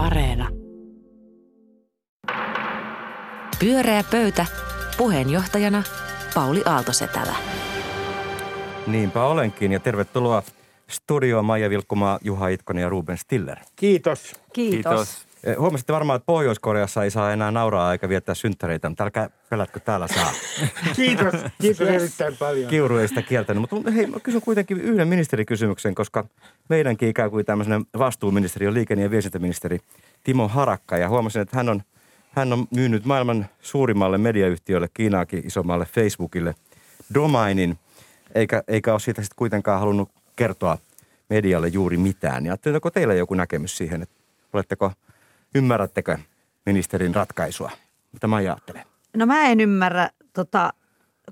Areena. Pyöreä pöytä. Puheenjohtajana Pauli Aaltosetälä. Niinpä olenkin ja tervetuloa studioon Maija Vilkkumaa, Juha Itkonen ja Ruben Stiller. Kiitos. Kiitos. Eh, Huomasitte varmaan, että Pohjois-Koreassa ei saa enää nauraa eikä viettää synttäreitä, mutta älkää pelätkö täällä saa. Kiitos. Kiitos erittäin paljon. Kiuru ei sitä kieltänyt, mutta hei, mä kysyn kuitenkin yhden ministerikysymyksen, koska meidänkin ikään kuin tämmöinen vastuuministeri on liikenne- ja viestintäministeri Timo Harakka. Ja huomasin, että hän on, hän on myynyt maailman suurimmalle mediayhtiölle, Kiinaakin isommalle Facebookille, domainin, eikä, eikä ole siitä sitten kuitenkaan halunnut kertoa medialle juuri mitään. Ja onko teillä joku näkemys siihen, että oletteko, ymmärrättekö ministerin ratkaisua? Mitä mä ajattelen? No mä en ymmärrä tota,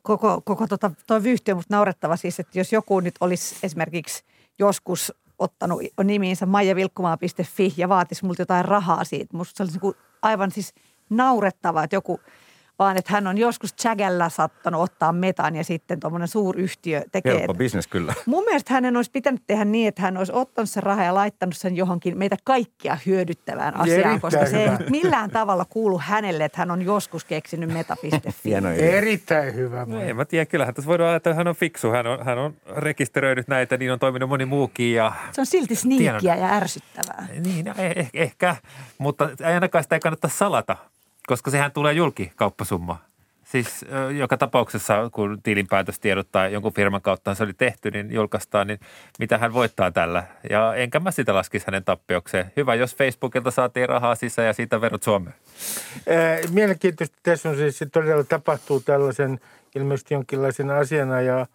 koko, koko tota, toi vyyhtiö, mutta naurettava siis, että jos joku nyt olisi esimerkiksi joskus ottanut nimiinsä maijavilkkumaa.fi ja vaatisi multa jotain rahaa siitä. Musta se olisi niin kuin aivan siis naurettavaa, että joku vaan että hän on joskus Chagella sattanut ottaa metan ja sitten tuommoinen suuryhtiö tekee. Helppo bisnes kyllä. Mun mielestä hänen olisi pitänyt tehdä niin, että hän olisi ottanut sen rahaa ja laittanut sen johonkin meitä kaikkia hyödyttävään asiaan, Erittäin koska se ei hyvä. millään tavalla kuulu hänelle, että hän on joskus keksinyt meta.fi. Erittäin hyvä. No en mä tiedä, kyllähän tässä voidaan ajatella, että hän on fiksu. Hän on, hän on rekisteröinyt näitä, niin on toiminut moni muukin ja Se on silti sniikkiä ja ärsyttävää. niin, no, eh, eh, ehkä, mutta ei ainakaan sitä ei kannata salata, koska sehän tulee julki kauppasumma. Siis joka tapauksessa, kun tilinpäätöstiedot tai jonkun firman kautta se oli tehty, niin julkaistaan, niin mitä hän voittaa tällä. Ja enkä mä sitä laskisi hänen tappiokseen. Hyvä, jos Facebookilta saatiin rahaa sisään ja siitä verot Suomeen. Mielenkiintoista tässä on siis, että todella tapahtuu tällaisen ilmeisesti jonkinlaisen asiana ja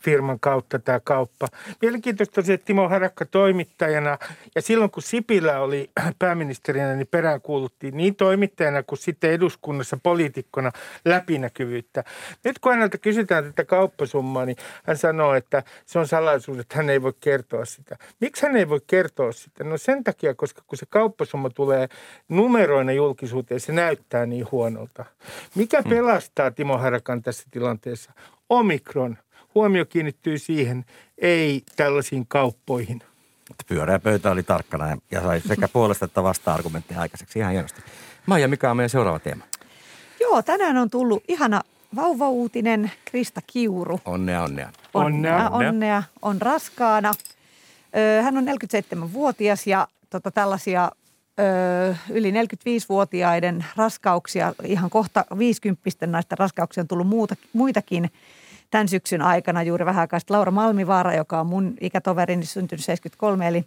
firman kautta tämä kauppa. Mielenkiintoista on se, että Timo Harakka toimittajana ja silloin kun Sipilä oli pääministerinä, niin peräänkuuluttiin niin toimittajana kuin sitten eduskunnassa poliitikkona läpinäkyvyyttä. Nyt kun häneltä kysytään tätä kauppasummaa, niin hän sanoo, että se on salaisuus, että hän ei voi kertoa sitä. Miksi hän ei voi kertoa sitä? No sen takia, koska kun se kauppasumma tulee numeroina julkisuuteen, se näyttää niin huonolta. Mikä pelastaa Timo Harakan tässä tilanteessa? Omikron. Huomio kiinnittyy siihen, ei tällaisiin kauppoihin. Mutta Pyöreä pöytä oli tarkkana ja- sai sekä puolesta että vasta-argumentteja aikaiseksi. Ihan hienosti. Maija, mikä on meidän seuraava teema? Joo, tänään on tullut ihana vauvauutinen Krista Kiuru. Onnea, onnea. Onnea. onnea. On raskaana. Hän on 47-vuotias ja tota, tällaisia ö, yli 45-vuotiaiden raskauksia, ihan kohta 50 naisten raskauksia on tullut muuta, muitakin tämän syksyn aikana. Juuri vähän aikaa sitten Laura Malmivaara, joka on mun ikätoverini, syntynyt 73, eli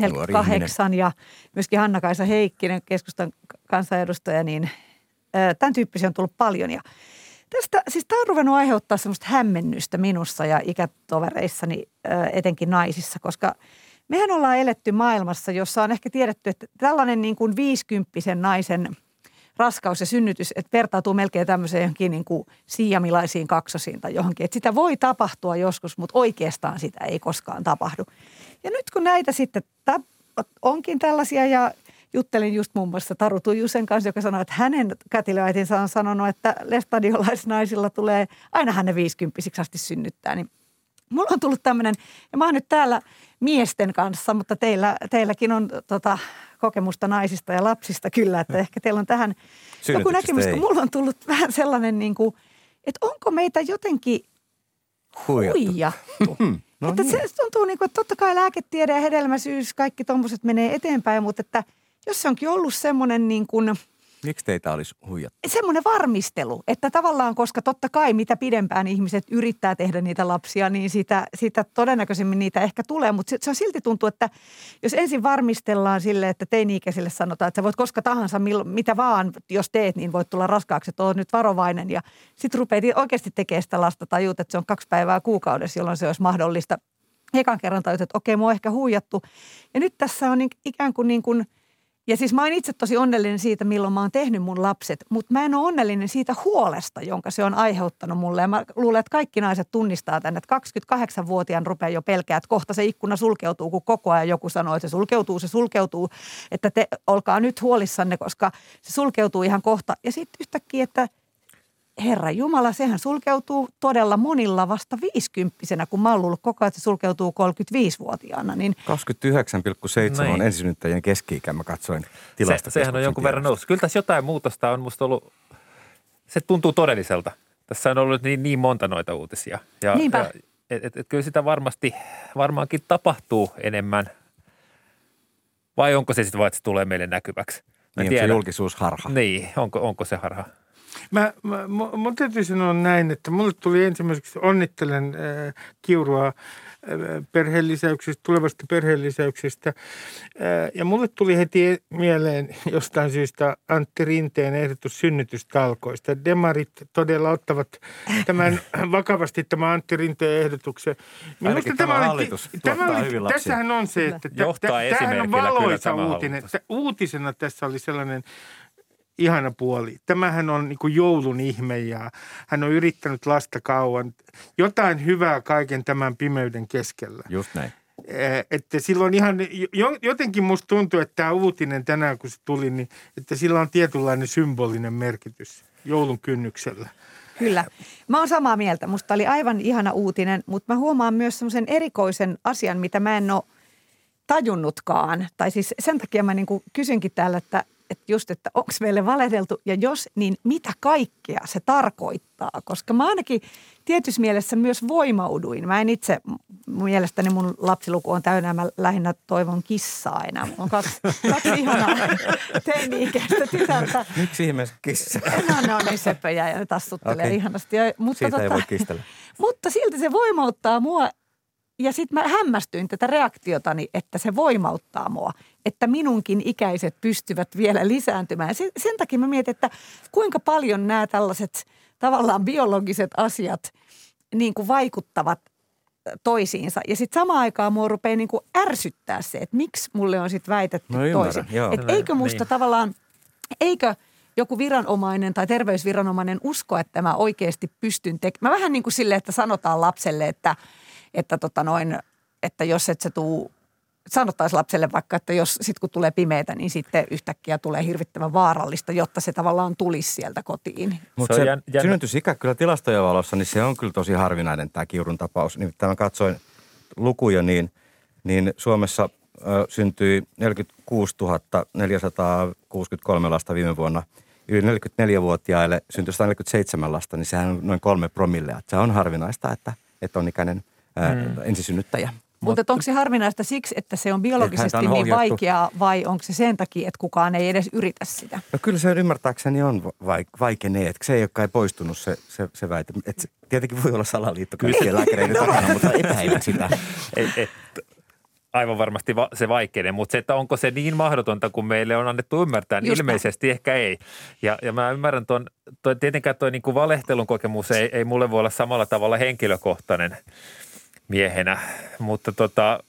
Nuori 48 ja myöskin Hanna-Kaisa Heikkinen, keskustan kansanedustaja, niin tämän tyyppisiä on tullut paljon. Ja tästä, siis tämä on ruvennut aiheuttaa semmoista hämmennystä minussa ja ikätovereissani, etenkin naisissa, koska mehän ollaan eletty maailmassa, jossa on ehkä tiedetty, että tällainen niin kuin 50 naisen raskaus ja synnytys, että vertautuu melkein tämmöiseen johonkin niin kuin siamilaisiin kaksosiin tai johonkin. Että sitä voi tapahtua joskus, mutta oikeastaan sitä ei koskaan tapahdu. Ja nyt kun näitä sitten onkin tällaisia ja juttelin just muun muassa Taru Tuijusen kanssa, joka sanoi, että hänen kätilöäitinsä on sanonut, että lestadiolaisnaisilla tulee aina hänen viisikymppisiksi asti synnyttää. Niin mulla on tullut tämmöinen, ja mä oon nyt täällä miesten kanssa, mutta teillä, teilläkin on tota, kokemusta naisista ja lapsista kyllä, että ehkä teillä on tähän joku Synnytyksistä näkemys, kun mulla on tullut vähän sellainen niin kuin, että onko meitä jotenkin Huijattu. huijattu. No että niin. se tuntuu niin kuin, että totta kai lääketiede ja hedelmäisyys, kaikki tuommoiset menee eteenpäin, mutta että jos se onkin ollut semmoinen niin kuin, Miksi teitä olisi huijattu? semmoinen varmistelu, että tavallaan, koska totta kai mitä pidempään ihmiset yrittää tehdä niitä lapsia, niin sitä, sitä todennäköisemmin niitä ehkä tulee. Mutta se, se on silti tuntuu, että jos ensin varmistellaan sille, että teini-ikäisille sanotaan, että sä voit koska tahansa, mil, mitä vaan, jos teet, niin voit tulla raskaaksi, että oot nyt varovainen. Ja sitten rupeat oikeasti tekemään sitä lasta, tajuut, että se on kaksi päivää kuukaudessa, jolloin se olisi mahdollista. Ekan kerran tajut, että okei, mua on ehkä huijattu. Ja nyt tässä on niin, ikään kuin niin kuin – ja siis mä oon itse tosi onnellinen siitä, milloin mä oon tehnyt mun lapset, mutta mä en ole onnellinen siitä huolesta, jonka se on aiheuttanut mulle. Ja mä luulen, että kaikki naiset tunnistaa tänne, että 28-vuotiaan rupeaa jo pelkää, että kohta se ikkuna sulkeutuu, kun koko ajan joku sanoo, että se sulkeutuu, se sulkeutuu, että te olkaa nyt huolissanne, koska se sulkeutuu ihan kohta. Ja sitten yhtäkkiä, että herra Jumala, sehän sulkeutuu todella monilla vasta viisikymppisenä, kun mä oon luullut koko ajan, että se sulkeutuu 35-vuotiaana. Niin 29,7 on Niin. ensisynnyttäjien keski-ikä, mä katsoin Se, tilastokeskuksen sehän on jonkun verran noussut. Kyllä tässä jotain muutosta on musta ollut, se tuntuu todelliselta. Tässä on ollut niin, niin monta noita uutisia. Ja, Niinpä. ja et, et, et kyllä sitä varmasti, varmaankin tapahtuu enemmän. Vai onko se sitten vaan, että se tulee meille näkyväksi? Mä Niin, onko se julkisuusharha. Niin, onko, onko se harha? Mä, mä, mu- mun täytyy sanoa näin, että mulle tuli ensimmäiseksi, onnittelen äh, Kiurua äh, perheenlisäyksestä, tulevasta perheenlisäyksestä. Äh, ja mulle tuli heti mieleen jostain syystä Antti Rinteen ehdotus synnytystalkoista. Demarit todella ottavat tämän vakavasti, tämä Antti Rinteen ehdotuksen. Ainakin tämä oli- hallitus tuottaa hyvin lapsia. Tässähän on se, että tä- Johtaa tä- tämähän on valoisa tämä uutinen. Tä- Uutisena tässä oli sellainen ihana puoli. Tämähän on niin kuin joulun ihme ja hän on yrittänyt lasta kauan. Jotain hyvää kaiken tämän pimeyden keskellä. Just näin. Eh, Että silloin ihan, jo- jotenkin musta tuntuu, että tämä uutinen tänään kun se tuli, niin että sillä on tietynlainen symbolinen merkitys joulun kynnyksellä. Kyllä. Mä oon samaa mieltä. Musta oli aivan ihana uutinen, mutta mä huomaan myös semmoisen erikoisen asian, mitä mä en ole tajunnutkaan. Tai siis sen takia mä niin kuin kysynkin täällä, että, että just, että onko meille valehdeltu ja jos, niin mitä kaikkea se tarkoittaa? Koska mä ainakin tietyssä mielessä myös voimauduin. Mä en itse, mun mielestäni mun lapsiluku on täynnä, mä lähinnä toivon kissaa enää. Mulla on kaksi, kaksi ihanaa teini-ikäistä tytärtä. Miksi ihmeessä kissa? No ne on niin söpöjä ja ne tassuttelee okay. Ihanasti. Ja, mutta, Siitä ei voi kistellä. mutta silti se voimauttaa mua. Ja sitten mä hämmästyin tätä reaktiotani, että se voimauttaa mua. Että minunkin ikäiset pystyvät vielä lisääntymään. Sen, sen takia mä mietin, että kuinka paljon nämä tällaiset tavallaan biologiset asiat niin kuin vaikuttavat toisiinsa. Ja sitten samaan aikaan mua rupeaa niin kuin ärsyttää se, että miksi mulle on sitten väitetty No ymmärrän, toisin. joo. Et eikö musta Niin. tavallaan, eikö joku viranomainen tai terveysviranomainen usko, että mä oikeasti pystyn tekemään. Mä vähän niin kuin silleen, että sanotaan lapselle, että, että, tota noin, että jos et sä tuu, sanottaisiin lapselle vaikka, että jos sit kun tulee pimeätä, niin sitten yhtäkkiä tulee hirvittävän vaarallista, jotta se tavallaan tulisi sieltä kotiin. Mutta Se se, jän- jännä. synnytysikä kyllä tilastojen valossa, niin se on kyllä tosi harvinainen tämä Kiurun tapaus. Nimittäin mä katsoin lukuja, niin, niin Suomessa ö, syntyi 46 463 lasta viime vuonna. Yli 44-vuotiaille syntyi 147 lasta, niin sehän on noin kolme promillea. Se on harvinaista, että, että on ikäinen ää, Hmm. ensisynnyttäjä. Mutta onko se harvinaista siksi, että se on biologisesti on niin ohjattu. vaikeaa vai onko se sen takia, että kukaan ei edes yritä sitä? No kyllä se ymmärtääkseni on vaik- vaikeneet. Se ei ole kai poistunut se, se, se väite. Et se, tietenkin voi olla salaliitto kaikkien lääkäreiden takana, mutta epäilen sitä. Et, et, aivan varmasti va, se vaikeinen, mutta se, että onko se niin mahdotonta, kun meille on annettu ymmärtää, niin Just ilmeisesti ehkä ei. Ja, ja mä ymmärrän tuon, toi, tietenkään tuo niin valehtelun kokemus ei, ei mulle voi olla samalla tavalla henkilökohtainen miehenä, mutta tota,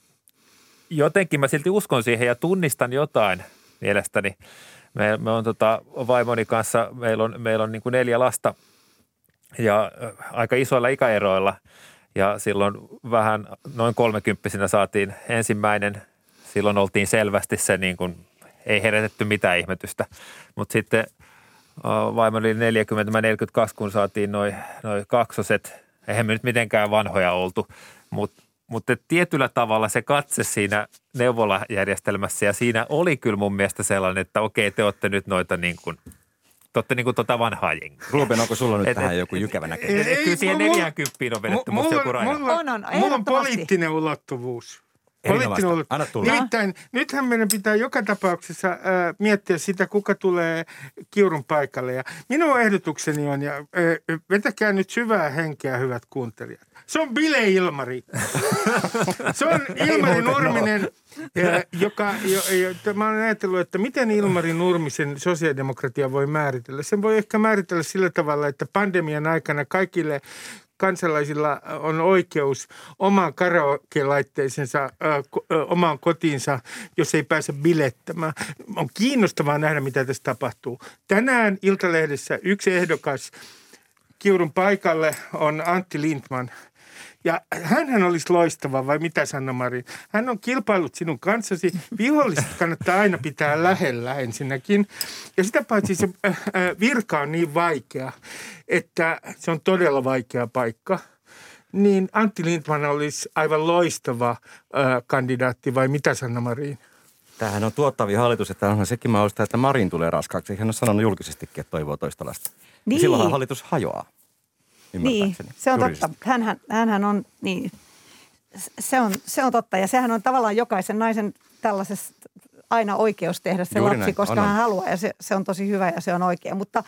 jotenkin mä silti uskon siihen ja tunnistan jotain mielestäni. Me, me on tota, vaimoni kanssa, meillä on, meillä on niin kuin neljä lasta ja ö, aika isoilla ikäeroilla. Ja silloin vähän noin kolmekymppisenä saatiin ensimmäinen. Silloin oltiin selvästi se niin kuin, ei herätetty mitään ihmetystä. Mutta sitten ö, vaimo oli 40, mä 42, kun saatiin noin noi kaksoset. Eihän me nyt mitenkään vanhoja oltu, mutta mutta tietyllä tavalla se katse siinä neuvolajärjestelmässä ja siinä oli kyllä mun mielestä sellainen, että okei, te olette nyt noita niin kuin, te olette niin kuin tota vanhaa jengiä. Ruben, onko sulla nyt Et- tähän et- joku jykevä näkemys? Ei, Kyllä siihen mulla- 40 on vedetty Mu- musta joku mulla, raja. mulla, On, on, mulla on poliittinen ulottuvuus. Poliittinen ulottuvuus. Anna tulla. Nimittäin nythän meidän pitää joka tapauksessa äh, miettiä sitä, kuka tulee kiurun paikalle. Ja minun ehdotukseni on, ja äh, vetäkää nyt syvää henkeä, hyvät kuuntelijat. Se on Bile Ilmari. Se on Ilmari Nurminen, äh, joka, jo, jo, mä olen ajatellut, että miten Ilmari Nurmisen sosiaalidemokratia voi määritellä. Sen voi ehkä määritellä sillä tavalla, että pandemian aikana kaikille kansalaisilla on oikeus omaan karaoke-laitteisensa omaan kotiinsa, jos ei pääse bilettämään. On kiinnostavaa nähdä, mitä tässä tapahtuu. Tänään Iltalehdessä yksi ehdokas Kiurun paikalle on Antti Lindman, Ja hänhän olisi loistava, vai mitä Sanna Marin? Hän on kilpailut sinun kanssasi. Viholliset kannattaa aina pitää lähellä ensinnäkin. Ja sitä paitsi se äh, äh, virka on niin vaikea, että se on todella vaikea paikka. Niin Antti Lindman olisi aivan loistava äh, kandidaatti, vai mitä Sanna Marin? Tämähän on tuottavi hallitus, että onhan sekin mahdollista, että Marin tulee raskaaksi. Hän on sanonut julkisestikin, että toivoo toista lasta. Niin. Ja silloinhan hallitus hajoaa. Niin, se on juridisesti. totta. Hänhän, hänhän on, niin, se on, se on totta. Ja sehän on tavallaan jokaisen naisen tällaisessa aina oikeus tehdä se Juuri lapsi, näin, koska on, on. hän haluaa ja se, se on tosi hyvä ja se on oikein. Mutta,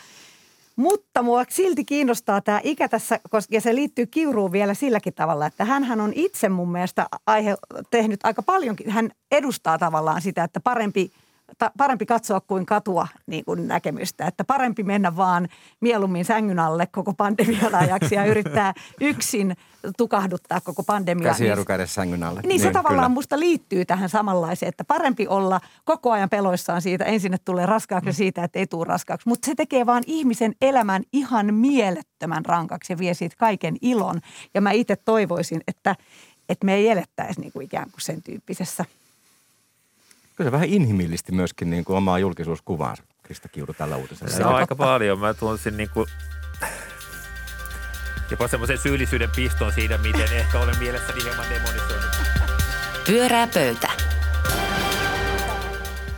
mutta mua silti kiinnostaa tämä ikä tässä, koska, ja se liittyy kiuruun vielä silläkin tavalla, että hän on itse mun mielestä aihe, tehnyt aika paljonkin. Hän edustaa tavallaan sitä, että parempi ta, parempi katsoa kuin katua niin kuin näkemystä. Että parempi mennä vaan mieluummin sängyn alle koko pandemian ajaksi ja yrittää yksin tukahduttaa koko pandemia. Käsijarru kädessä sängyn alle. Niin, se tavallaan kyllä. musta liittyy tähän samanlaiseen, että parempi olla koko ajan peloissaan siitä, ensin että tulee raskaaksi ja siitä, että ei tule raskaaksi. Mutta se tekee vaan ihmisen elämän ihan mielettömän rankaksi ja vie siitä kaiken ilon. Ja mä itse toivoisin, että, että me ei elettäisi niin kuin ikään kuin sen tyyppisessä Kyllä se vähän inhimillisti myöskin niin kuin omaa julkisuuskuvaansa, Krista Kiuru tällä uutisella. Se on aika paljon. Mä tunsin niin kuin jopa semmoisen syyllisyyden piston siitä, miten ehkä olen mielessäni hieman demonisoinut. Pyörää pöytä.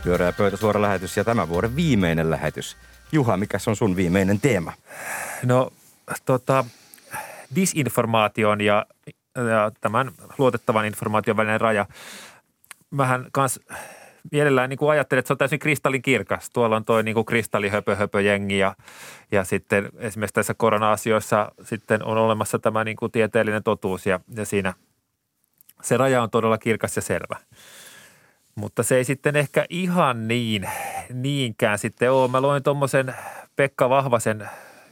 Pyöreä pöytä suora lähetys ja tämän vuoden viimeinen lähetys. Juha, mikä on sun viimeinen teema? No tota, disinformaation ja, ja tämän luotettavan informaation välinen raja. Mähän kans mielellään niin kuin ajattelen, että se on täysin kristallin kirkas. Tuolla on toi niin kuin kristallihöpö-höpö-jengi ja, ja sitten esimerkiksi tässä korona-asioissa sitten on olemassa tämä niin kuin tieteellinen totuus ja, ja siinä se raja on todella kirkas ja selvä. Mutta se ei sitten ehkä ihan niin, niinkään sitten ole. Mä luin tuommoisen Pekka Vahvasen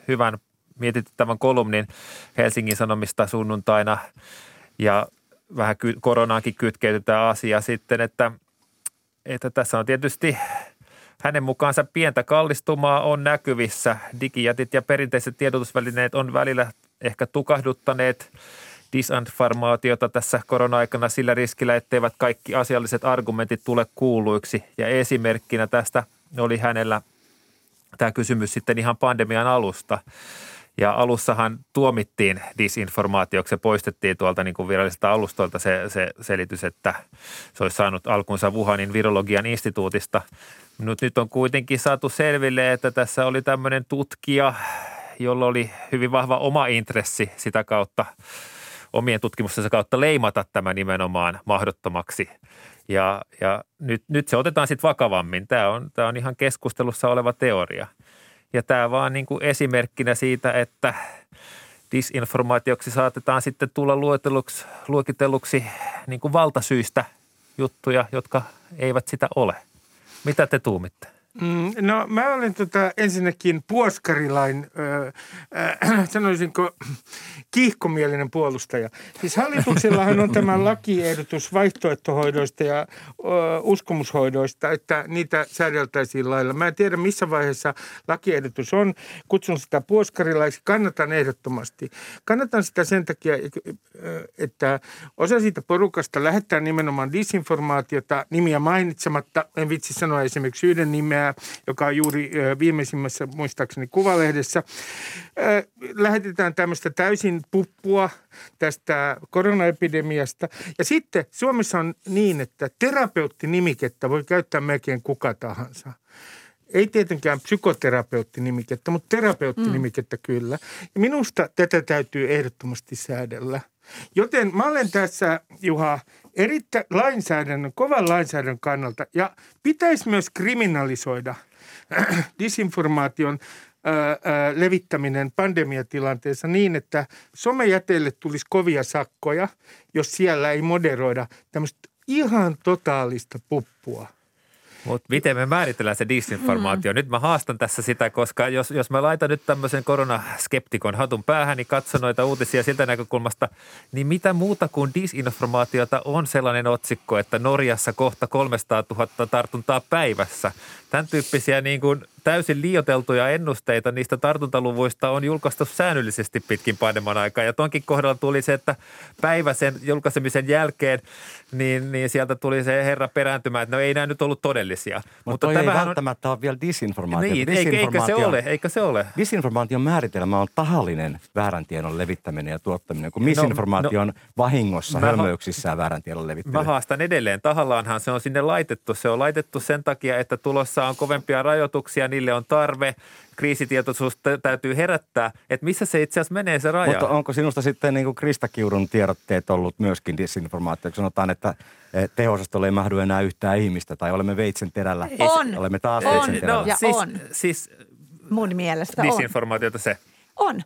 hyvän mietityttävän kolumnin Helsingin Sanomista sunnuntaina ja vähän koronaankin kytkeytetään asia sitten, että, että tässä on tietysti hänen mukaansa pientä kallistumaa on näkyvissä. Digijätit ja perinteiset tiedotusvälineet on välillä ehkä tukahduttaneet disinformaatiota tässä korona-aikana sillä riskillä, etteivät kaikki asialliset argumentit tule kuuluiksi. Ja esimerkkinä tästä oli hänellä tämä kysymys sitten ihan pandemian alusta. Ja alussahan tuomittiin disinformaatioksi se poistettiin tuolta niin kuin viralliselta alustoilta se, se selitys, että se olisi saanut alkunsa Wuhanin virologian instituutista. Mutta nyt on kuitenkin saatu selville, että tässä oli tämmöinen tutkija, jolla oli hyvin vahva oma intressi sitä kautta omien tutkimustensa kautta leimata tämä nimenomaan mahdottomaksi. Ja, ja nyt, nyt se otetaan sitten vakavammin. Tämä on, tämä on ihan keskustelussa oleva teoria. Ja tämä vaan niin kuin esimerkkinä siitä, että disinformaatioksi saatetaan sitten tulla luetelluksi, luokitelluksi niin kuin valtasyistä juttuja, jotka eivät sitä ole. Mitä te tuumitte? Mm, no mä olen tota, ensinnäkin puoskarilain, ö, äh, sanoisinko, kiihkomielinen puolustaja. Siis hallituksellahan on tämä lakiehdotus vaihtoehtohoidoista ja ö, uskomushoidoista, että niitä säädeltäisiin lailla. Mä en tiedä missä vaiheessa lakiehdotus on. Kutsun sitä puoskarilaiksi. Kannatan ehdottomasti. Kannatan sitä sen takia, ö, että osa siitä porukasta lähettää nimenomaan disinformaatiota nimiä mainitsematta. En vitsi sanoa esimerkiksi yhden nimeä, joka on juuri viimeisimmässä muistaakseni kuvalehdessä. Lähetetään tämmöistä täysin puppua tästä koronaepidemiasta. Ja sitten Suomessa on niin, että terapeutti-nimikettä voi käyttää melkein kuka tahansa. Ei tietenkään psykoterapeutti-nimikettä, mutta terapeutti-nimikettä kyllä. Ja minusta tätä täytyy ehdottomasti säädellä. Joten mä olen tässä, Juha, erittäin lainsäädännön, kovan lainsäädännön kannalta ja pitäisi myös kriminalisoida disinformaation levittäminen pandemiatilanteessa niin, että somejäteille tulisi kovia sakkoja, jos siellä ei moderoida tämmöistä ihan totaalista puppua. Mutta miten me määritellään se disinformaatio? Mm. Nyt mä haastan tässä sitä, koska jos, jos mä laitan nyt tämmöisen koronaskeptikon hatun päähän, niin katso noita uutisia siltä näkökulmasta, niin mitä muuta kuin disinformaatiota on sellainen otsikko, että Norjassa kohta 300 000 tartuntaa päivässä. Tämän tyyppisiä niin kuin täysin liioteltuja ennusteita niistä tartuntaluvuista on julkaistu säännöllisesti pitkin pandemian aikaa. Ja tonkin kohdalla tuli se, että päivä sen julkaisemisen jälkeen, niin, niin sieltä tuli se herra perääntymään, että no ei nämä nyt ollut todellisia. Mutta, Mutta toi ei välttämättä on... ole vielä disinformaatio. Niin, eikä se ole, eikä se ole. Disinformaation määritelmä on tahallinen väärän tiedon levittäminen ja tuottaminen, kun misinformaatio no, no, on vahingossa, mä, hölmöyksissä ja väärän tiedon levittäminen. Mä haastan edelleen. Tahallaanhan se on sinne laitettu. Se on laitettu sen takia, että tulossa on kovempia rajoituksia, niille on tarve. Kriisitietoisuus täytyy herättää, että missä se itse asiassa menee se raja. Mutta onko sinusta sitten niin kuin Krista Kiurun tiedotteet ollut myöskin disinformaatio? Kun sanotaan, että teho ei mahdu enää yhtään ihmistä tai olemme veitsen terällä. On. Olemme taas on. veitsen terällä. No, ja siis, on. Siis, Mun mielestä disinformaatiota on. se. On.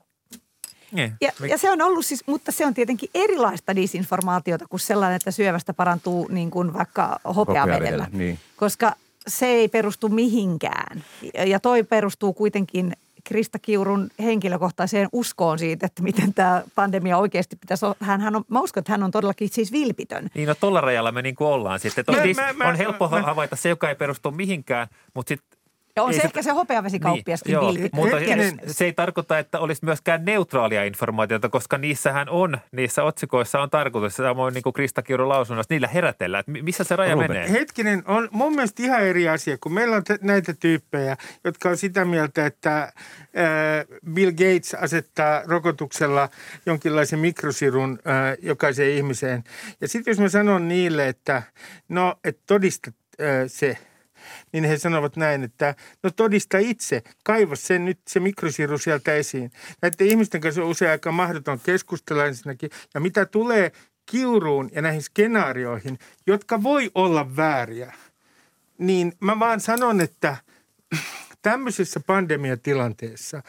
Niin. Ja, ja se on ollut siis, mutta se on tietenkin erilaista disinformaatiota kuin sellainen, että syövästä parantuu niin kuin vaikka hopeavedellä. Niin. Koska se ei perustu mihinkään. Ja toi perustuu kuitenkin Krista Kiurun henkilökohtaiseen uskoon siitä, että miten tämä pandemia oikeasti pitäisi olla. Hän, hän on, mä uskon, että hän on todellakin siis vilpitön. Niin, no tuolla rajalla me niin kuin ollaan sitten. Mä, on, mä, mä, on helppo mä, havaita se, joka ei perustu mihinkään, mutta sitten ja on se, se ehkä se hopeavesikauppiaskin niin, vilpitön. Mutta Hetkinen. se ei tarkoita, että olisi myöskään neutraalia informaatiota, koska niissähän on, niissä otsikoissa on tarkoitus, samoin niin kuin Krista Kiuru lausunnossa, niillä herätellään, että missä se raja Ruben. menee. Hetkinen, on mun mielestä ihan eri asia, kun meillä on t- näitä tyyppejä, jotka on sitä mieltä, että äh, Bill Gates asettaa rokotuksella jonkinlaisen mikrosirun äh, jokaiseen ihmiseen. Ja sitten jos mä sanon niille, että no, että todista äh, se – niin he sanovat näin, että no todista itse, kaiva sen nyt se mikrosiru sieltä esiin. Näiden ihmisten kanssa on usein aika mahdoton keskustella ensinnäkin. Ja mitä tulee kiuruun ja näihin skenaarioihin, jotka voi olla vääriä, niin mä vaan sanon, että tämmöisessä pandemiatilanteessa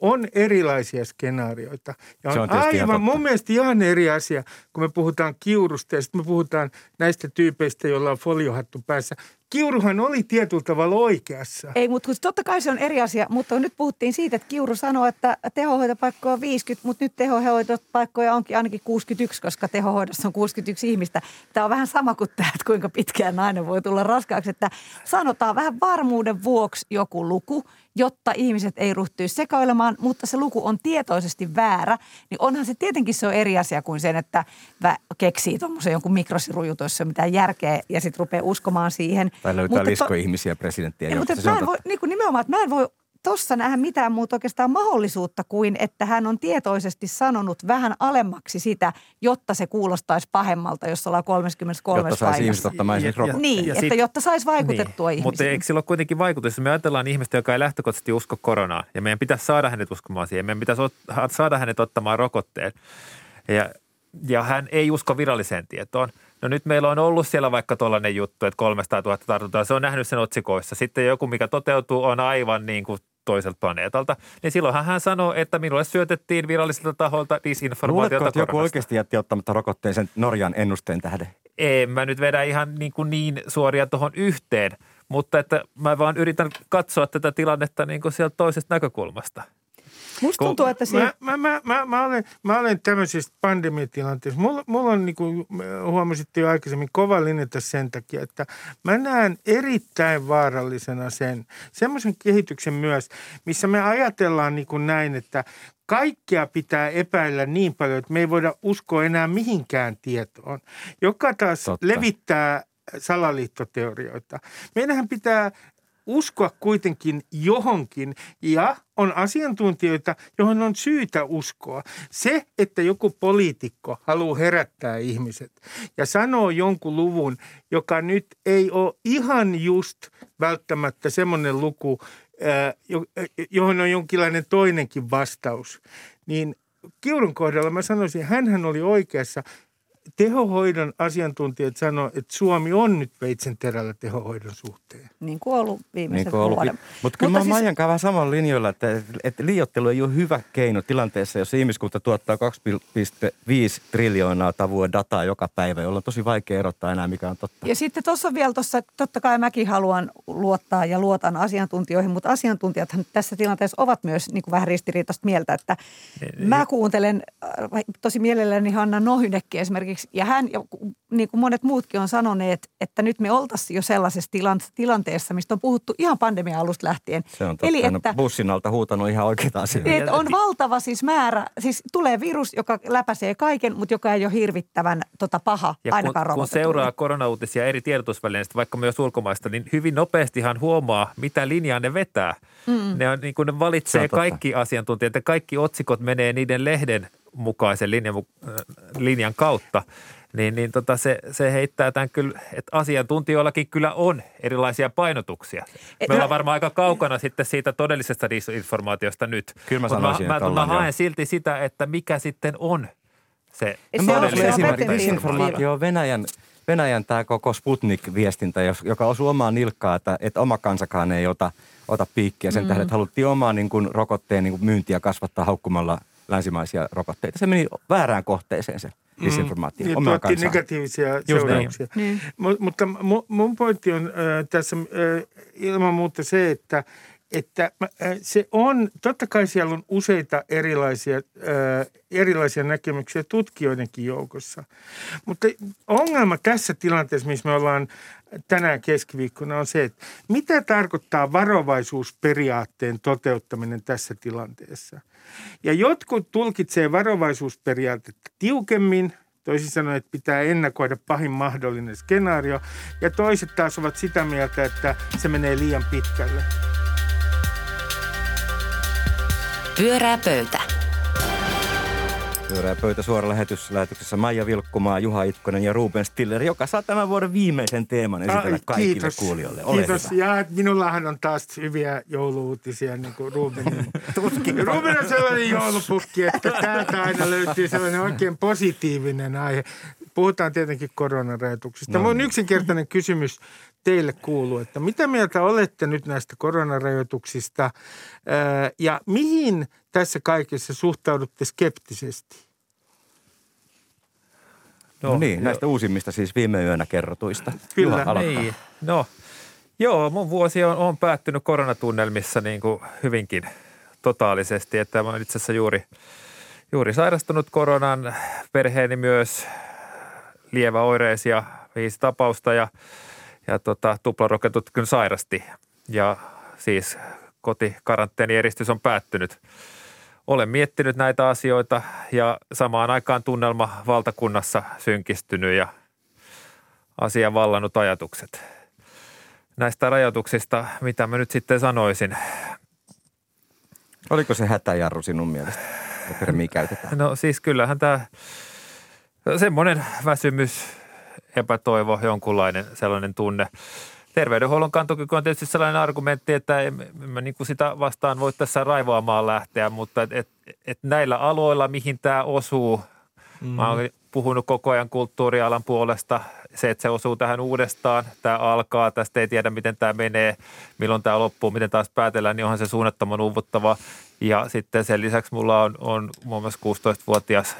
on erilaisia skenaarioita. Ja on, on aivan mun mielestä ihan eri asia, kun me puhutaan kiurusta ja sitten me puhutaan näistä tyypeistä, joilla on foliohattu päässä. Kiuruhan oli tietyllä tavalla oikeassa. Ei, mutta totta kai se on eri asia. Mutta nyt puhuttiin siitä, että Kiuru sanoi, että tehohoitopaikkoja on 50, mutta nyt tehohoitopaikkoja onkin ainakin 61, koska tehohoidossa on 61 ihmistä. Tämä on vähän sama kuin tämä, että kuinka pitkään nainen voi tulla raskaaksi. Että sanotaan vähän varmuuden vuoksi joku luku, jotta ihmiset ei ryhtyisi sekoilemaan, mutta se luku on tietoisesti väärä, niin onhan se tietenkin se on eri asia kuin sen, että keksii tuommoisen jonkun ei mitään järkeä ja sitten rupeaa uskomaan siihen. Tai löytää mutta liskoihmisiä presidenttiä. Ja, mutta mä en voi, niin kuin nimenomaan, että mä en voi tuossa nähdä mitään muuta oikeastaan mahdollisuutta kuin, että hän on tietoisesti sanonut vähän alemmaksi sitä, jotta se kuulostaisi pahemmalta, jos ollaan 33 Jotta saisi ihmiset ottamaan ja, ja, Niin, ja että sit, jotta saisi vaikutettua niin, ihmisiin. Mutta eikö sillä ole kuitenkin vaikutus, me ajatellaan ihmistä, joka ei lähtökohtaisesti usko koronaan, ja meidän pitäisi saada hänet uskomaan siihen, meidän pitäisi saada hänet ottamaan rokotteen, ja, ja hän ei usko viralliseen tietoon – No nyt meillä on ollut siellä vaikka tuollainen juttu, että 300 000 tartuntaa. Se on nähnyt sen otsikoissa. Sitten joku, mikä toteutuu, on aivan niin kuin toiselta planeetalta. Niin silloinhan hän sanoo, että minulle syötettiin virallisilta taholta disinformaatiota Luuletko, että joku oikeasti jätti ottamatta rokotteen sen Norjan ennusteen tähden? En mä nyt vedä ihan niin, kuin niin suoria tuohon yhteen, mutta että mä vaan yritän katsoa tätä tilannetta niin kuin sieltä toisesta näkökulmasta. Musta tuntuu, että se... Mä, mä, mä, mä, mä, olen, mä olen tämmöisessä pandemiatilanteessa. Mulla, mulla on, niin kuin huomasitte jo aikaisemmin, kova linjata sen takia, että mä näen erittäin vaarallisena sen, semmoisen kehityksen myös, missä me ajatellaan niin kuin näin, että kaikkea pitää epäillä niin paljon, että me ei voida uskoa enää mihinkään tietoon, joka taas Totta. levittää salaliittoteorioita. Meidänhän pitää uskoa kuitenkin johonkin ja on asiantuntijoita, johon on syytä uskoa. Se, että joku poliitikko haluaa herättää ihmiset ja sanoo jonkun luvun, joka nyt ei ole ihan just välttämättä semmoinen luku, johon on jonkinlainen toinenkin vastaus, niin Kiurun kohdalla mä sanoisin, hän oli oikeassa tehohoidon asiantuntijat sanoivat, että Suomi on nyt veitsen terällä tehohoidon suhteen. Niin kuin ollut viimeisen niin ollut. vuoden. Mutta kyllä Mutta mä siis... vähän saman linjoilla, että, että liiottelu ei ole hyvä keino tilanteessa, jossa ihmiskunta tuottaa 2,5 triljoonaa tavua dataa joka päivä, jolloin on tosi vaikea erottaa enää, mikä on totta. Ja sitten tuossa vielä tuossa, totta kai mäkin haluan luottaa ja luotan asiantuntijoihin, mutta asiantuntijathan tässä tilanteessa ovat myös niin kuin vähän ristiriitaista mieltä, että mä kuuntelen äh, tosi mielelläni Hanna Nohynekki esimerkiksi esimerkiksi, ja hän ja niin kuin monet muutkin on sanoneet, että nyt me oltaisiin jo sellaisessa tilanteessa, mistä on puhuttu ihan pandemia alusta lähtien. Se on totta. Eli että, bussin alta huutanut ihan oikeita asioita. että on valtava siis määrä, siis tulee virus, joka läpäisee kaiken, mutta joka ei ole hirvittävän tota, paha Ja ainakaan kun, kun seuraa koronauutisia eri tiedotusvälineistä, vaikka myös ulkomaista, niin hyvin nopeastihan huomaa, mitä linjaa ne vetää. Mm. Ne, on, niin kuin ne Se valitsee kaikki asiantuntijat ja kaikki otsikot menee niiden lehden mukaisen linjan, äh, linjan kautta. Niin, niin tota se, se heittää tämän kyllä, että asiantuntijoillakin kyllä on erilaisia painotuksia. Et Me no- ollaan varmaan aika kaukana sitten siitä todellisesta disinformaatiosta nyt. Kyllä mä Mut sanoisin, mä, että mä, mä haen silti sitä, että mikä sitten on se Et No, se mä on- olisin se on esimerkiksi pätevä disinformaatio on Venäjän, Venäjän tämä koko Sputnik-viestintä, joka osuu omaan nilkkaan, että, että oma kansakaan ei ota, ota piikkiä. Sen mm. tähden, että haluttiin omaa niin kuin, rokotteen niin kuin myyntiä kasvattaa haukkumalla länsimaisia rokotteita. Se meni väärään kohteeseen se disinformaatio. Ja omaan tuotti negatiivisia näin. seurauksia. Niin. Mu- mutta mu- mun pointti on äh, tässä äh, ilman muuta se, että, että se on, totta kai siellä on useita erilaisia, erilaisia näkemyksiä tutkijoidenkin joukossa. Mutta ongelma tässä tilanteessa, missä me ollaan tänään keskiviikkona, on se, että mitä tarkoittaa varovaisuusperiaatteen toteuttaminen tässä tilanteessa. Ja jotkut tulkitsee varovaisuusperiaatetta tiukemmin, toisin sanoen, että pitää ennakoida pahin mahdollinen skenaario, ja toiset taas ovat sitä mieltä, että se menee liian pitkälle. Pyörää pöytä. Pyörää pöytä suora lähetys, lähetyksessä Maija Vilkkumaa, Juha Itkonen ja Ruben Stiller, joka saa tämän vuoden viimeisen teeman esitellä Ai, kaikille kuulijoille. Ole kiitos. hyvä. Ja minullahan on taas hyviä jouluutisia, niin kuin Rubenin. Ruben on sellainen joulupukki, että täältä aina löytyy sellainen oikein positiivinen aihe. Puhutaan tietenkin koronarajoituksista. No Mun niin. yksinkertainen kysymys teille kuuluu, että mitä mieltä olette nyt näistä koronarajoituksista ja mihin tässä kaikessa suhtaudutte skeptisesti? No, niin, näistä uusimmista siis viime yönä kerrotuista. Kyllä. Niin, no joo, mun vuosi on, on päättynyt koronatunnelmissa niin kuin hyvinkin totaalisesti, että mä olen itse asiassa juuri, juuri sairastunut koronan, perheeni myös lieväoireisia viisi tapausta ja, ja tota, tuplaroketut kyllä sairasti ja siis kotikaranteenieristys on päättynyt. Olen miettinyt näitä asioita ja samaan aikaan tunnelma valtakunnassa synkistynyt ja asian vallannut ajatukset. Näistä rajoituksista, mitä mä nyt sitten sanoisin. Oliko se hätäjarru sinun mielestä, että käytetään? No siis kyllähän tämä semmoinen väsymys, epätoivo, jonkunlainen sellainen tunne. Terveydenhuollon kantokyky on tietysti sellainen argumentti, että en, mä niin kuin sitä vastaan voi tässä raivoamaan lähteä, mutta et, et, et näillä aloilla, mihin tämä osuu, mm. mä oon puhunut koko ajan kulttuurialan puolesta, se, että se osuu tähän uudestaan, tämä alkaa, tästä ei tiedä, miten tämä menee, milloin tämä loppuu, miten taas päätellään, niin onhan se suunnattoman uuvuttava. Ja sitten sen lisäksi mulla on, on muun muassa 16-vuotias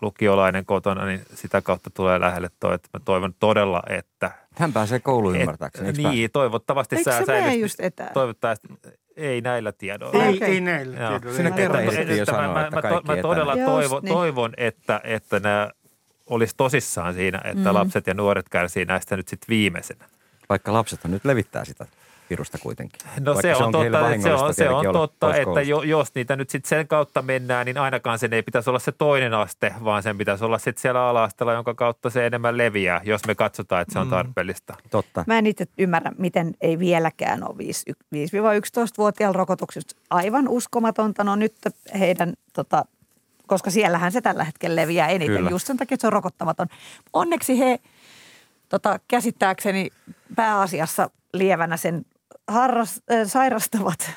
lukiolainen kotona, niin sitä kautta tulee lähelle toi, että mä toivon todella, että Hän pääsee kouluun ymmärtääkseni, niin, toivottavasti Eikö se mene säilysti- just etään? Toivottavasti ei näillä tiedoilla. Ei, Okei. ei näillä Joo. tiedoilla. Sinä Ei kerran jo sanoa, mä, että mä, kaikki mä, mä todella etänä. toivo, Just niin. toivon, että, että nämä olisi tosissaan siinä, että mm. lapset ja nuoret kärsii näistä nyt sitten viimeisenä. Vaikka lapsethan nyt levittää sitä virusta kuitenkin. No se on, totta, että se on, se on totta, että jo, jos niitä nyt sitten sen kautta mennään, niin ainakaan sen ei pitäisi olla se toinen aste, vaan sen pitäisi olla sitten siellä ala-asteella, jonka kautta se enemmän leviää, jos me katsotaan, että se on tarpeellista. Totta. Mä en itse ymmärrä, miten ei vieläkään ole 5-11-vuotiailla rokotuksista aivan uskomatonta. No nyt heidän, tota, koska siellähän se tällä hetkellä leviää eniten. Kyllä. just sen takia, että se on rokottamaton. Onneksi he tota, käsittääkseni pääasiassa lievänä sen harras, äh, sairastavat.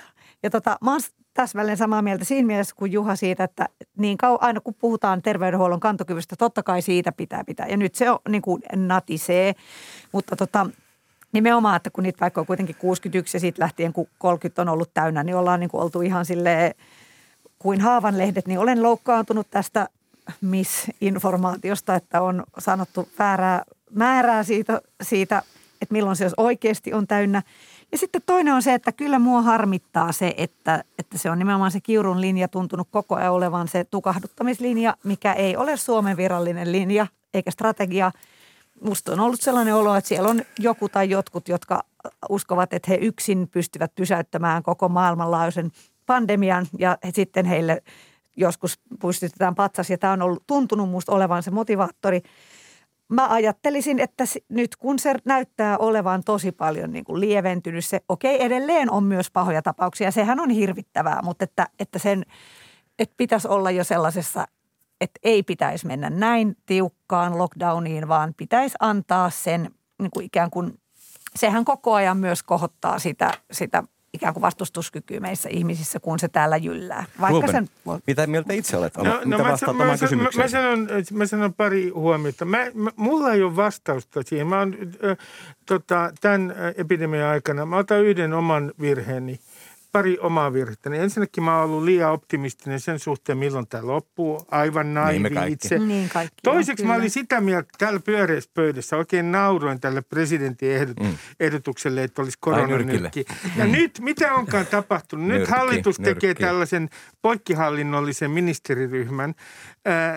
Ja tota, mä oon täsmälleen samaa mieltä siinä mielessä kuin Juha siitä, että niin kau, aina kun puhutaan terveydenhuollon kantokyvystä, totta kai siitä pitää pitää. Ja nyt se on, niin kuin natisee, mutta tota, nimenomaan, että kun niitä vaikka on kuitenkin 61 ja siitä lähtien kun 30 on ollut täynnä, niin ollaan niin kuin oltu ihan silleen kuin haavanlehdet, niin olen loukkaantunut tästä misinformaatiosta, että on sanottu väärää määrää siitä, siitä, että milloin se oikeasti on täynnä. Ja sitten toinen on se, että kyllä mua harmittaa se, että, että se on nimenomaan se Kiurun linja tuntunut koko ajan olevan se tukahduttamislinja, mikä ei ole Suomen virallinen linja. eikä strategia. Musta on ollut sellainen olo, että siellä on joku tai jotkut, jotka uskovat, että he yksin pystyvät pysäyttämään koko maailmanlaajuisen pandemian ja sitten heille joskus pystytetään patsas ja tämä on ollut, tuntunut musta olevan se motivaattori. Mä ajattelisin, että nyt kun se näyttää olevan tosi paljon niin kuin lieventynyt, se okei edelleen on myös pahoja tapauksia, sehän on hirvittävää, mutta että, että sen, että pitäisi olla jo sellaisessa, että ei pitäisi mennä näin tiukkaan lockdowniin, vaan pitäisi antaa sen niin kuin ikään kuin, sehän koko ajan myös kohottaa sitä, sitä ikään kuin vastustuskykyä meissä ihmisissä, kun se täällä jyllää. Vaikka Ruben, sen... mitä mieltä itse olet? No, no, mitä vastaat mä, omaan mä, mä, mä, sanon, mä sanon pari huomiota. Mä, mä, mulla ei ole vastausta siihen. Mä oon, äh, tota, tämän epidemian aikana, mä otan yhden oman virheeni – pari omaa virhettä. Niin ensinnäkin mä oon ollut liian optimistinen sen suhteen, milloin tämä loppuu. Aivan naivi niin itse. Niin kaikki Toiseksi mä olin sitä mieltä täällä pyöreässä pöydässä. Oikein nauroin tälle presidentin ehdot, mm. ehdotukselle, että olisi koronanyrkki. Ja mm. nyt, mitä onkaan tapahtunut? Nyt nyrkki, hallitus tekee nyrkki. tällaisen poikkihallinnollisen ministeriryhmän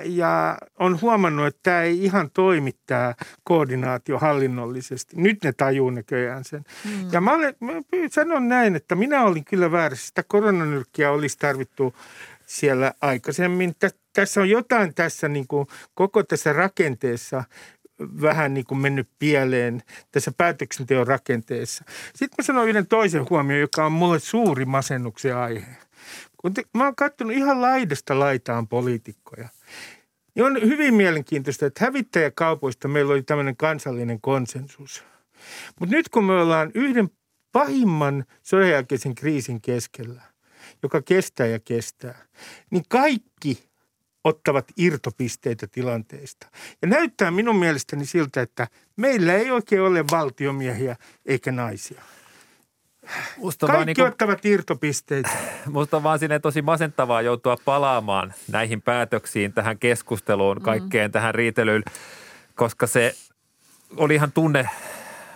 ja on huomannut, että tämä ei ihan toimi tämä koordinaatio hallinnollisesti. Nyt ne tajuu näköjään sen. Mm. Ja mä, olen, mä sanon näin, että minä olin kyllä väärässä. Sitä koronanyrkkiä olisi tarvittu siellä aikaisemmin. Tässä on jotain tässä niin kuin koko tässä rakenteessa vähän niin kuin mennyt pieleen tässä päätöksenteon rakenteessa. Sitten mä sanon yhden toisen huomioon, joka on mulle suuri masennuksen aihe. Kun te, mä oon katsonut ihan laidasta laitaan poliitikkoja, niin on hyvin mielenkiintoista, että hävittäjäkaupoista meillä oli tämmöinen kansallinen konsensus. Mutta nyt kun me ollaan yhden pahimman sodan jälkeisen kriisin keskellä, joka kestää ja kestää, niin kaikki ottavat irtopisteitä tilanteesta. Ja näyttää minun mielestäni siltä, että meillä ei oikein ole valtiomiehiä eikä naisia. Musta Kaikki niin kuin, ottavat irtopisteitä. Musta on vaan sinne tosi masentavaa joutua palaamaan näihin päätöksiin, tähän keskusteluun, mm. kaikkeen mm. tähän riitelyyn, koska se oli ihan tunne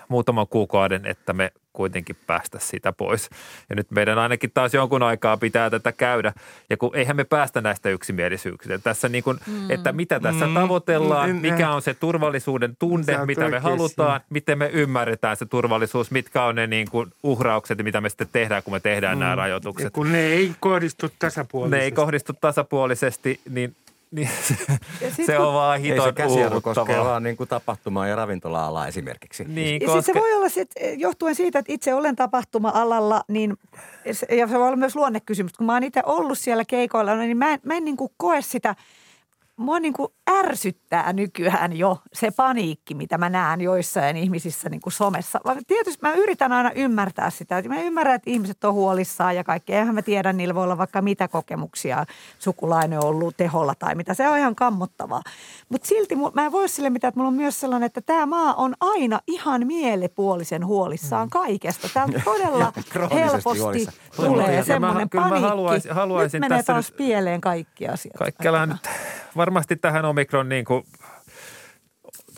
muutaman kuukauden, että me kuitenkin päästä sitä pois. Ja nyt meidän ainakin taas jonkun aikaa pitää tätä käydä. Ja kun eihän me päästä näistä yksimielisyyksistä. Tässä niin kuin, mm. että mitä tässä mm. tavoitellaan, mikä on se turvallisuuden tunne, mitä me halutaan, miten me ymmärretään se turvallisuus, mitkä on ne niin kuin uhraukset, mitä me sitten tehdään, kun me tehdään mm. nämä rajoitukset. Ja kun ne ei kohdistu tasapuolisesti. Ne ei kohdistu tasapuolisesti, niin niin se, se on vaan hiton Ei se käsijarru koskee vaan niin kuin tapahtumaa ja ravintola-alaa esimerkiksi. Niin, koska... se voi olla sit, johtuen siitä, että itse olen tapahtuma-alalla, niin, ja se voi olla myös luonnekysymys. Kun mä oon itse ollut siellä keikoilla, niin mä en, mä en niin kuin koe sitä – mua niin kuin ärsyttää nykyään jo se paniikki, mitä mä näen joissain ihmisissä niin kuin somessa. Tietysti mä yritän aina ymmärtää sitä. Mä ymmärrän, että ihmiset on huolissaan ja kaikki. Eihän mä tiedä, niillä voi olla vaikka mitä kokemuksia sukulainen on ollut teholla tai mitä. Se on ihan kammottavaa. Mutta silti mä en voi sille mitään, että mulla on myös sellainen, että tämä maa on aina ihan mielepuolisen huolissaan mm. kaikesta. Tämä todella helposti huolissa. tulee semmoinen paniikki. Mä haluaisin, haluaisin nyt menee taas nyt, pieleen kaikki asiat. Kaikkialla nyt varmasti tähän omikron niin kuin,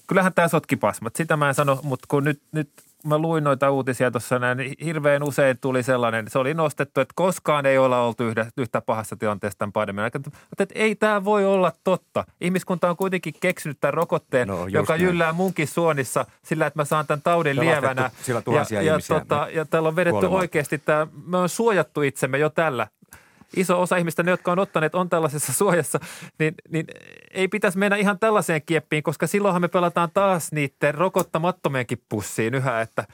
kyllähän tämä sotki pasmat. Sitä mä en sano, mutta kun nyt, nyt mä luin noita uutisia tuossa näin, niin hirveän usein tuli sellainen, se oli nostettu, että koskaan ei olla oltu yhtä, yhtä pahassa tilanteessa tämän pandemian aikana. Mutta että ei tämä voi olla totta. Ihmiskunta on kuitenkin keksinyt tämän rokotteen, no, joka näin. jyllää munkin suonissa sillä, että mä saan tämän taudin ja lievänä. Sillä ja, ja, tota, ja täällä on vedetty kuolemaan. oikeasti tämä, me on suojattu itsemme jo tällä iso osa ihmistä, ne jotka on ottaneet, on tällaisessa suojassa, niin, niin ei pitäisi mennä ihan tällaiseen kieppiin, koska silloinhan me pelataan taas niiden rokottamattomienkin pussiin yhä, että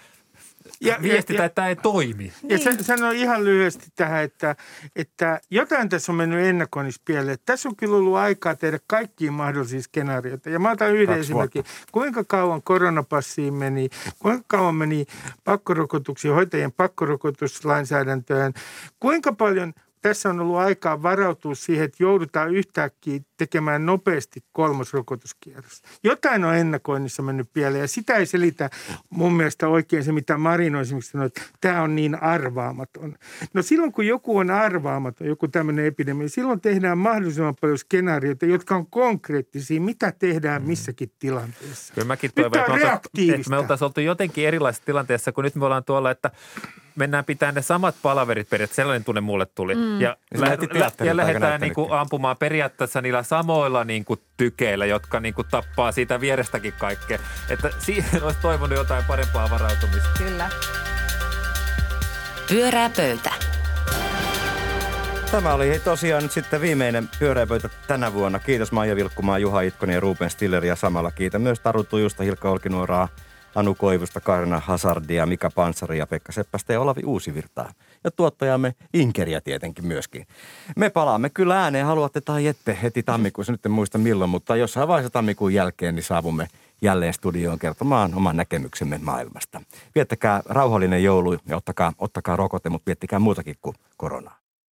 ja, viestitä, ja, että tämä ei toimi. Ja niin. sanon ihan lyhyesti tähän, että, että jotain tässä on mennyt ennakoinnissa pieleen. Tässä on kyllä ollut aikaa tehdä kaikkiin mahdollisia skenaarioita. Ja mä otan yhden esimerkin. Kuinka kauan koronapassiin meni, kuinka kauan meni pakkorokotuksiin, hoitajien pakkorokotuslainsäädäntöön, kuinka paljon – tässä on ollut aikaa varautua siihen, että joudutaan yhtäkkiä tekemään nopeasti kolmas rokotuskierros. Jotain on ennakoinnissa mennyt pieleen ja sitä ei selitä mun mielestä oikein se, mitä Marino esimerkiksi sanoi, että tämä on niin arvaamaton. No silloin, kun joku on arvaamaton, joku tämmöinen epidemia, silloin tehdään mahdollisimman paljon skenaarioita, jotka on konkreettisia, mitä tehdään mm. missäkin tilanteessa. Kyllä mäkin toivon, että, me oltaisiin oltu jotenkin erilaisessa tilanteessa, kun nyt me ollaan tuolla, että mennään pitämään ne samat palaverit periaatteessa, sellainen tunne mulle tuli. Mm. Ja, lä- lä- ja lähdetään niin kuin näyttelykin. ampumaan periaatteessa niillä samoilla niin kuin tykeillä, jotka niin kuin tappaa siitä vierestäkin kaikkea. Että siihen olisi toivonut jotain parempaa varautumista. Kyllä. Pyörää pöytä. Tämä oli hei tosiaan nyt sitten viimeinen pyöräpöytä tänä vuonna. Kiitos Maija Vilkkumaa, Juha Itkonen ja Ruben Stiller ja samalla kiitän myös Taru Tujusta, Hilkka Olkinuoraa, Anu Koivusta, Karina Hazardia, Mika Panssari ja Pekka Seppästä ja Olavi Uusivirtaa. Ja tuottajamme Inkeriä tietenkin myöskin. Me palaamme kyllä ääneen, haluatte tai ette heti tammikuussa, nyt en muista milloin, mutta jossain vaiheessa tammikuun jälkeen niin saavumme jälleen studioon kertomaan oman näkemyksemme maailmasta. Viettäkää rauhallinen joulu ja ottakaa, ottakaa rokote, mutta viettikää muutakin kuin koronaa.